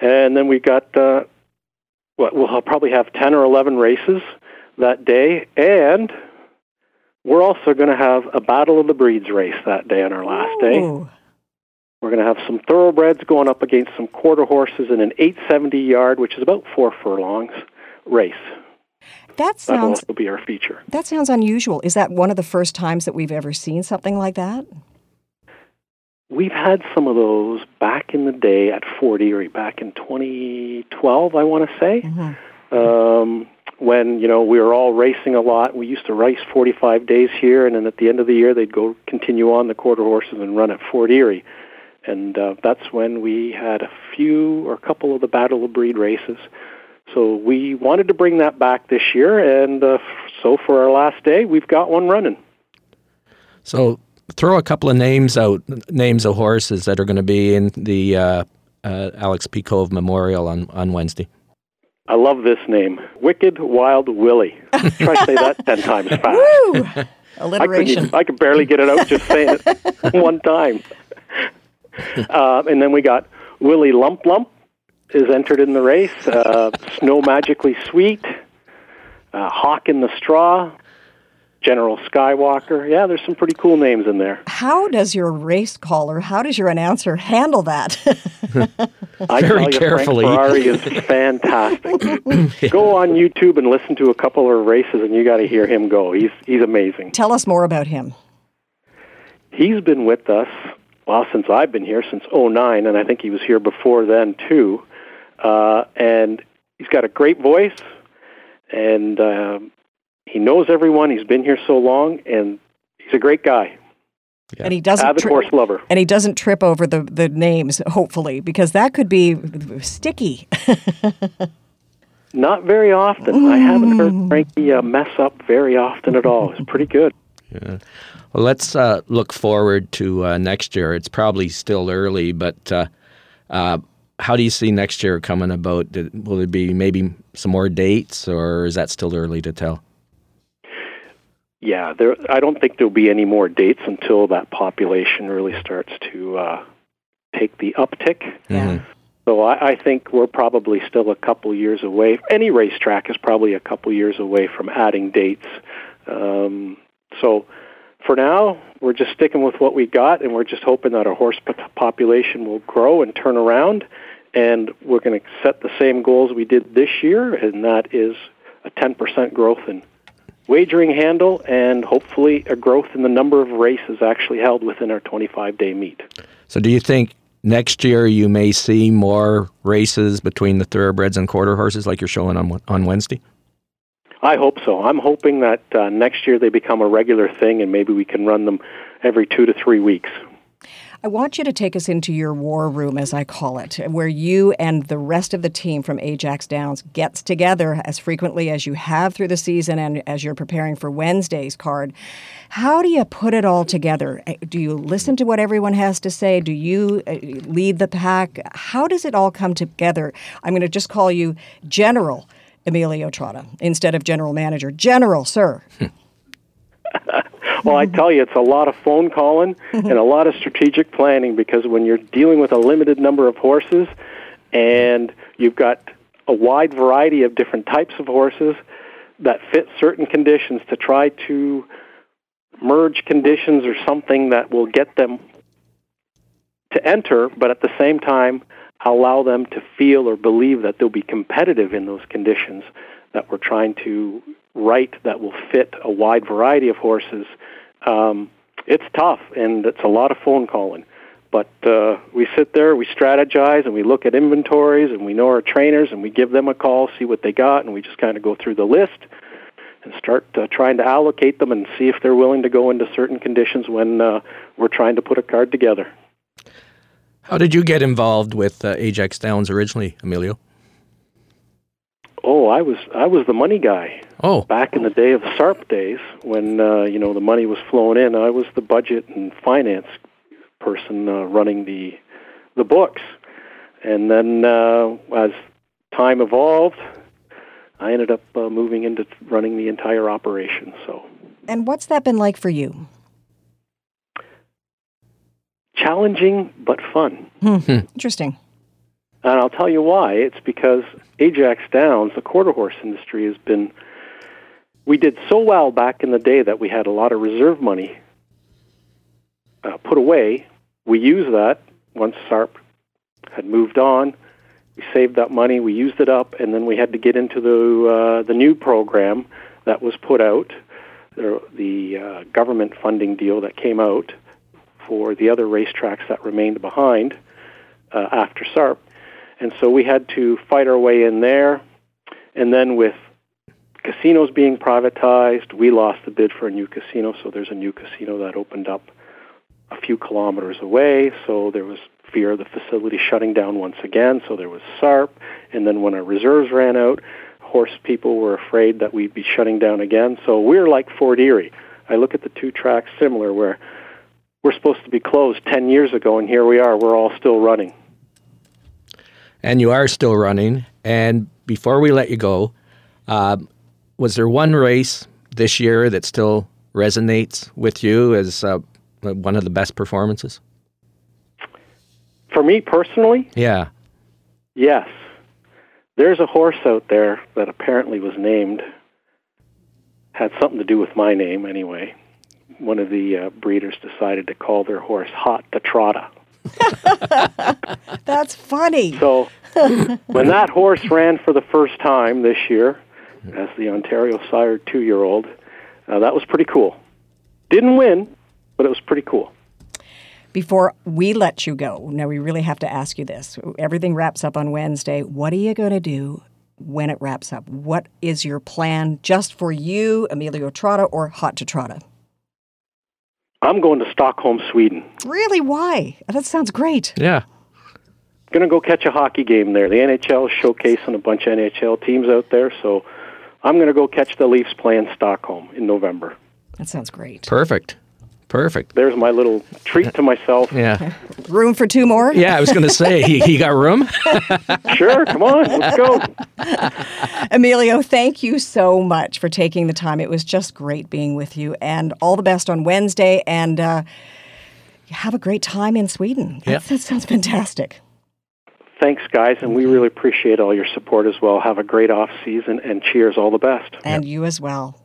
And then we've got, uh, what, we'll probably have 10 or 11 races that day. And we're also going to have a Battle of the Breeds race that day on our last day. We're going to have some thoroughbreds going up against some quarter horses in an 870 yard, which is about four furlongs, race. That sounds. That'll be our feature. That sounds unusual. Is that one of the first times that we've ever seen something like that? we've had some of those back in the day at Fort Erie, back in 2012, I want to say. Mm-hmm. Um, when you know we were all racing a lot, we used to race 45 days here, and then at the end of the year they'd go continue on the quarter horses and run at Fort Erie, and uh, that's when we had a few or a couple of the Battle of Breed races. So we wanted to bring that back this year, and uh, so for our last day, we've got one running. So throw a couple of names out, names of horses that are going to be in the uh, uh, Alex Peikoff Memorial on, on Wednesday. I love this name, Wicked Wild Willie. Try to say that ten times fast. Woo! Alliteration. I, I could barely get it out just saying it one time. Uh, and then we got Willie Lump Lump is entered in the race. Uh, Snow Magically Sweet, uh, Hawk in the Straw, General Skywalker. Yeah, there's some pretty cool names in there. How does your race caller, how does your announcer handle that? I Very tell you, carefully. Frank Ferrari is fantastic. Go on YouTube and listen to a couple of races, and you got to hear him go. He's he's amazing. Tell us more about him. He's been with us well since I've been here since '09, and I think he was here before then too. Uh, and he's got a great voice, and uh, he knows everyone. He's been here so long, and he's a great guy. Yeah. And he doesn't avid tri- horse lover. And he doesn't trip over the, the names, hopefully, because that could be sticky. Not very often. Mm. I haven't heard Frankie uh, mess up very often at all. It's pretty good. Yeah. Well, let's uh, look forward to uh, next year. It's probably still early, but uh, uh, how do you see next year coming about? Will there be maybe some more dates, or is that still early to tell? Yeah, there. I don't think there'll be any more dates until that population really starts to uh, take the uptick. Yeah. So I, I think we're probably still a couple years away. Any racetrack is probably a couple years away from adding dates. Um, so for now, we're just sticking with what we got, and we're just hoping that our horse population will grow and turn around. And we're going to set the same goals we did this year, and that is a 10% growth in wagering handle and hopefully a growth in the number of races actually held within our 25 day meet. So, do you think next year you may see more races between the thoroughbreds and quarter horses like you're showing on, on Wednesday? I hope so. I'm hoping that uh, next year they become a regular thing and maybe we can run them every two to three weeks. I want you to take us into your war room, as I call it, where you and the rest of the team from Ajax Downs gets together as frequently as you have through the season and as you're preparing for Wednesday's card. How do you put it all together? Eh, do you listen to what everyone has to say? Do you eh, lead the pack? How does it all come together? I'm going to just call you General Emilio Trotta instead of General Manager. General, sir. well, I tell you, it's a lot of phone calling mm-hmm. and a lot of strategic planning because when you're dealing with a limited number of horses and you've got a wide variety of different types of horses that fit certain conditions to try to merge conditions or something that will get them to enter, but at the same time allow them to feel or believe that they'll be competitive in those conditions that we're trying to write that will fit a wide variety of horses. Um, it's tough and it's a lot of phone calling. But uh, we sit there, we strategize, and we look at inventories, and we know our trainers, and we give them a call, see what they got, and we just kind of go through the list and start uh, trying to allocate them and see if they're willing to go into certain conditions when uh, we're trying to put a card together. How did you get involved with uh, Ajax Downs originally, Emilio? Oh, I was I was the money guy. Oh, back in the day of the SARP days, when uh, you know the money was flowing in, I was the budget and finance person uh, running the the books. And then uh, as time evolved, I ended up uh, moving into running the entire operation. So. And what's that been like for you? Challenging but fun. Hmm. Interesting. And I'll tell you why. It's because Ajax Downs, the quarter horse industry, has been. We did so well back in the day that we had a lot of reserve money uh, put away. We used that once SARP had moved on. We saved that money, we used it up, and then we had to get into the uh, the new program that was put out, the, the uh, government funding deal that came out for the other racetracks that remained behind uh, after SARP. And so we had to fight our way in there. And then with casinos being privatized, we lost the bid for a new casino. So there's a new casino that opened up a few kilometers away. So there was fear of the facility shutting down once again. So there was SARP. And then when our reserves ran out, horse people were afraid that we'd be shutting down again. So we're like Fort Erie. I look at the two tracks similar where we're supposed to be closed 10 years ago, and here we are. We're all still running. And you are still running. And before we let you go, uh, was there one race this year that still resonates with you as uh, one of the best performances? For me personally? Yeah. Yes. There's a horse out there that apparently was named, had something to do with my name anyway. One of the uh, breeders decided to call their horse Hot to Trotta. That's funny. So when that horse ran for the first time this year as the Ontario Sire two year old, uh, that was pretty cool. Didn't win, but it was pretty cool. Before we let you go, now we really have to ask you this. Everything wraps up on Wednesday. What are you going to do when it wraps up? What is your plan just for you, Emilio Trotta, or Hot to Trotta? I'm going to Stockholm, Sweden. Really? Why? That sounds great. Yeah. Going to go catch a hockey game there. The NHL is showcasing a bunch of NHL teams out there, so I'm going to go catch the Leafs play in Stockholm in November. That sounds great. Perfect. Perfect. There's my little treat to myself. Yeah. Room for two more? Yeah, I was going to say, he, he got room? sure, come on, let's go. Emilio, thank you so much for taking the time. It was just great being with you, and all the best on Wednesday. And uh, have a great time in Sweden. Yeah. That, that sounds fantastic. Thanks, guys, and we really appreciate all your support as well. Have a great off season, and cheers, all the best. And you as well.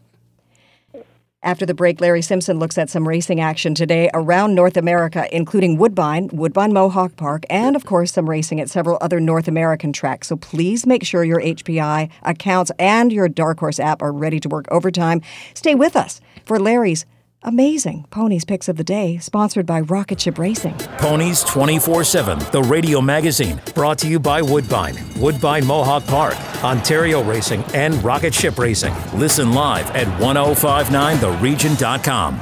After the break, Larry Simpson looks at some racing action today around North America, including Woodbine, Woodbine Mohawk Park, and of course some racing at several other North American tracks. So please make sure your HPI accounts and your Dark Horse app are ready to work overtime. Stay with us for Larry's amazing Ponies Picks of the Day, sponsored by Rocket Ship Racing. Ponies 24 7, the radio magazine, brought to you by Woodbine, Woodbine Mohawk Park, Ontario Racing, and Rocket Ship Racing. Listen live at 1059theregion.com.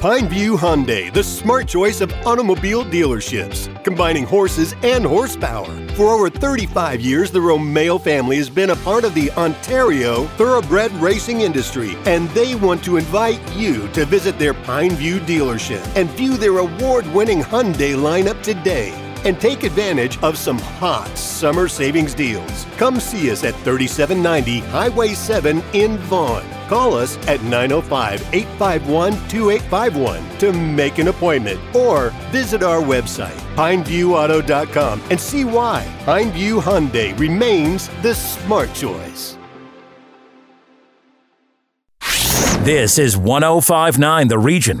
Pineview Hyundai, the smart choice of automobile dealerships, combining horses and horsepower. For over 35 years, the Romeo family has been a part of the Ontario thoroughbred racing industry, and they want to invite you to visit their Pineview dealership and view their award winning Hyundai lineup today and take advantage of some hot summer savings deals. Come see us at 3790 Highway 7 in Vaughan. Call us at 905 851 2851 to make an appointment or visit our website, pineviewauto.com, and see why Pineview Hyundai remains the smart choice. This is 1059 The Region.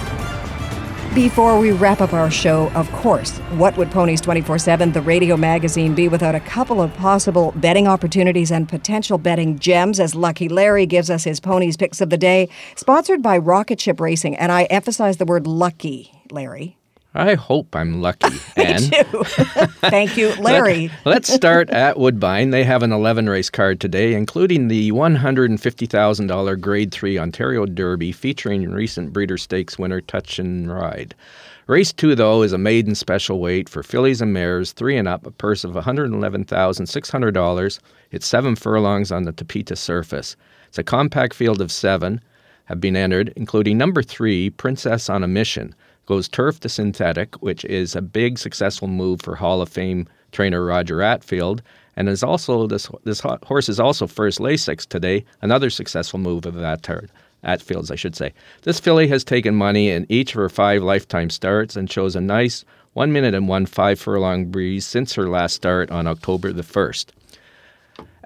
Before we wrap up our show, of course, what would Ponies 24 7, the radio magazine, be without a couple of possible betting opportunities and potential betting gems as Lucky Larry gives us his ponies picks of the day, sponsored by Rocket Ship Racing. And I emphasize the word lucky, Larry. I hope I'm lucky. Anne. Thank you, Larry. Let, us start at Woodbine. They have an 11 race card today, including the $150,000 Grade 3 Ontario Derby featuring recent Breeder Stakes winner Touch N Ride. Race 2, though, is a maiden special weight for fillies and mares, 3 and up, a purse of $111,600. It's seven furlongs on the Tapeta surface. It's a compact field of seven have been entered, including number 3, Princess on a Mission goes turf to synthetic, which is a big successful move for Hall of Fame trainer Roger Attfield. And is also this this horse is also first Lasix today, another successful move of that Attfield's, I should say. This filly has taken money in each of her five lifetime starts and shows a nice one minute and one five furlong breeze since her last start on October the 1st.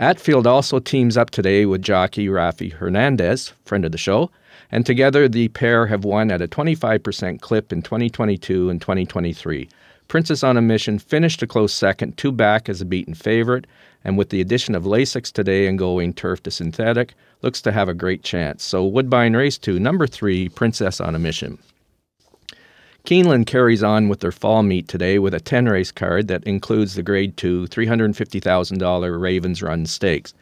Attfield also teams up today with jockey Rafi Hernandez, friend of the show, and together the pair have won at a 25% clip in 2022 and 2023. Princess on a Mission finished a close second, two back as a beaten favorite, and with the addition of Lasix today and going turf to synthetic, looks to have a great chance. So Woodbine Race 2, number 3, Princess on a Mission. Keeneland carries on with their fall meet today with a 10 race card that includes the Grade 2 $350,000 Ravens Run Stakes.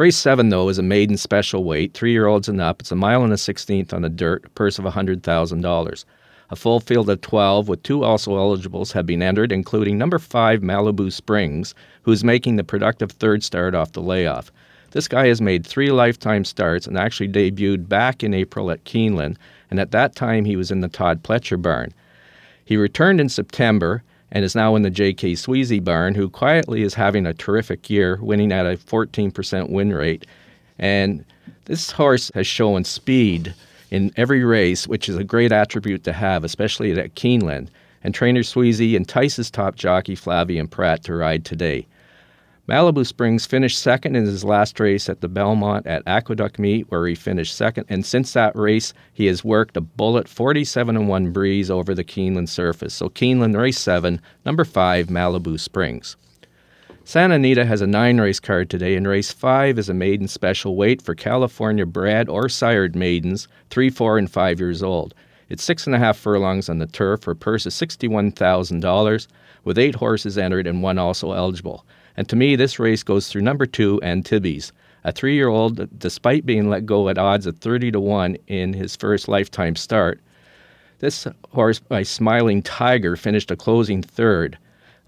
Race 7, though, is a maiden special weight, three year olds and up. It's a mile and a sixteenth on the dirt, a purse of $100,000. A full field of 12 with two also eligibles have been entered, including number 5 Malibu Springs, who's making the productive third start off the layoff. This guy has made three lifetime starts and actually debuted back in April at Keeneland, and at that time he was in the Todd Pletcher barn. He returned in September and is now in the J.K. Sweezey barn, who quietly is having a terrific year, winning at a 14% win rate. And this horse has shown speed in every race, which is a great attribute to have, especially at Keeneland. And trainer Sweezey entices top jockey Flavien Prat to ride today. Malibu Springs finished second in his last race at the Belmont at Aqueduct Meet, where he finished second. And since that race, he has worked a bullet 47 and 1 breeze over the Keeneland surface. So Keeneland race 7, number 5, Malibu Springs. Santa Anita has a nine race card today, and race 5 is a maiden special weight for California bred or sired maidens, 3, 4, and 5 years old. It's six and a half furlongs on the turf for a purse of $61,000, with eight horses entered and one also eligible. And to me, this race goes through number two, Antibes. a three year old, despite being let go at odds of 30 to 1 in his first lifetime start. This horse by Smiling Tiger finished a closing third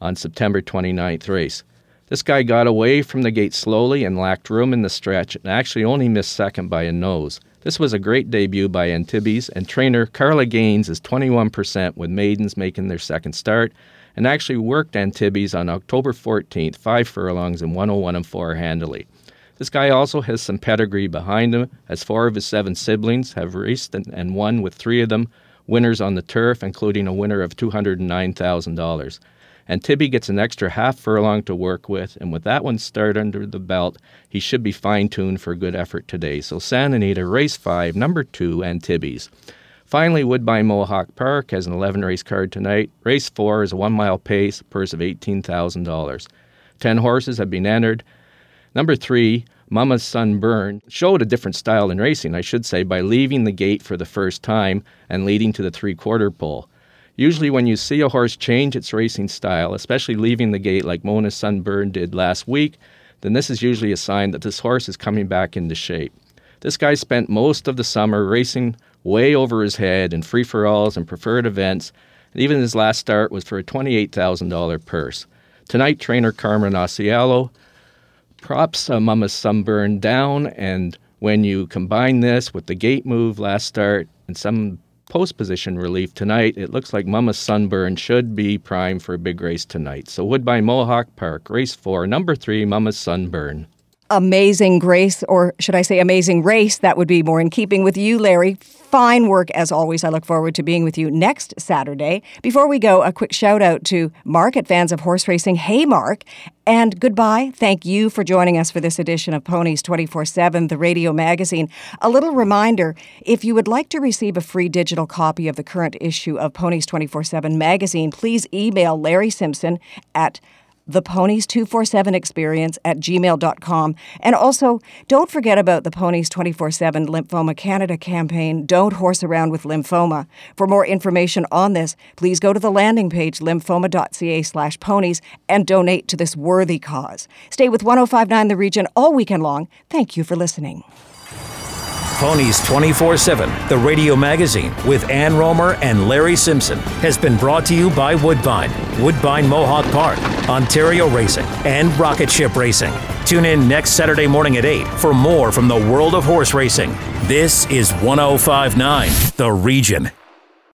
on September 29th race. This guy got away from the gate slowly and lacked room in the stretch and actually only missed second by a nose. This was a great debut by Antibes, and trainer Carla Gaines is 21% with maidens making their second start and actually worked Antibes on October 14th, five furlongs in 101 and 4 handily. This guy also has some pedigree behind him, as four of his seven siblings have raced and, and won, with three of them winners on the turf, including a winner of $209,000. Antibes gets an extra half furlong to work with, and with that one start under the belt, he should be fine tuned for a good effort today. So Santa Anita, race five, number two, Antibes. Finally, Woodbine Mohawk Park has an 11 race card tonight. Race 4 is a one mile pace, purse of $18,000. 10 horses have been entered. Number 3, Mama's Sunburn, showed a different style in racing, I should say, by leaving the gate for the first time and leading to the three quarter pole. Usually, when you see a horse change its racing style, especially leaving the gate like Mama's Sunburn did last week, then this is usually a sign that this horse is coming back into shape. This guy spent most of the summer racing way over his head in free for alls and preferred events. And even his last start was for a $28,000 purse. Tonight, trainer Carmen Auciello props uh, Mama's Sunburn down, and when you combine this with the gate move last start and some post position relief tonight, it looks like Mama's Sunburn should be prime for a big race tonight. So Woodbine Mohawk Park, race four, number three, Mama's Sunburn. Amazing Grace, or should I say Amazing Race? That would be more in keeping with you, Larry. Fine work as always. I look forward to being with you next Saturday. Before we go, a quick shout out to Mark at Fans of Horse Racing. Hey, Mark. And goodbye. Thank you for joining us for this edition of Ponies 24 7, the radio magazine. A little reminder if you would like to receive a free digital copy of the current issue of Ponies 24 7 magazine, please email Larry Simpson at the Ponies 247 experience at gmail.com. And also, don't forget about the Ponies 24 7 Lymphoma Canada campaign, Don't Horse Around with Lymphoma. For more information on this, please go to the landing page lymphoma.ca slash ponies and donate to this worthy cause. Stay with 1059 The Region all weekend long. Thank you for listening. Ponies 24 7, the radio magazine with Ann Romer and Larry Simpson, has been brought to you by Woodbine, Woodbine Mohawk Park, Ontario Racing, and Rocket Ship Racing. Tune in next Saturday morning at 8 for more from the world of horse racing. This is 1059, The Region.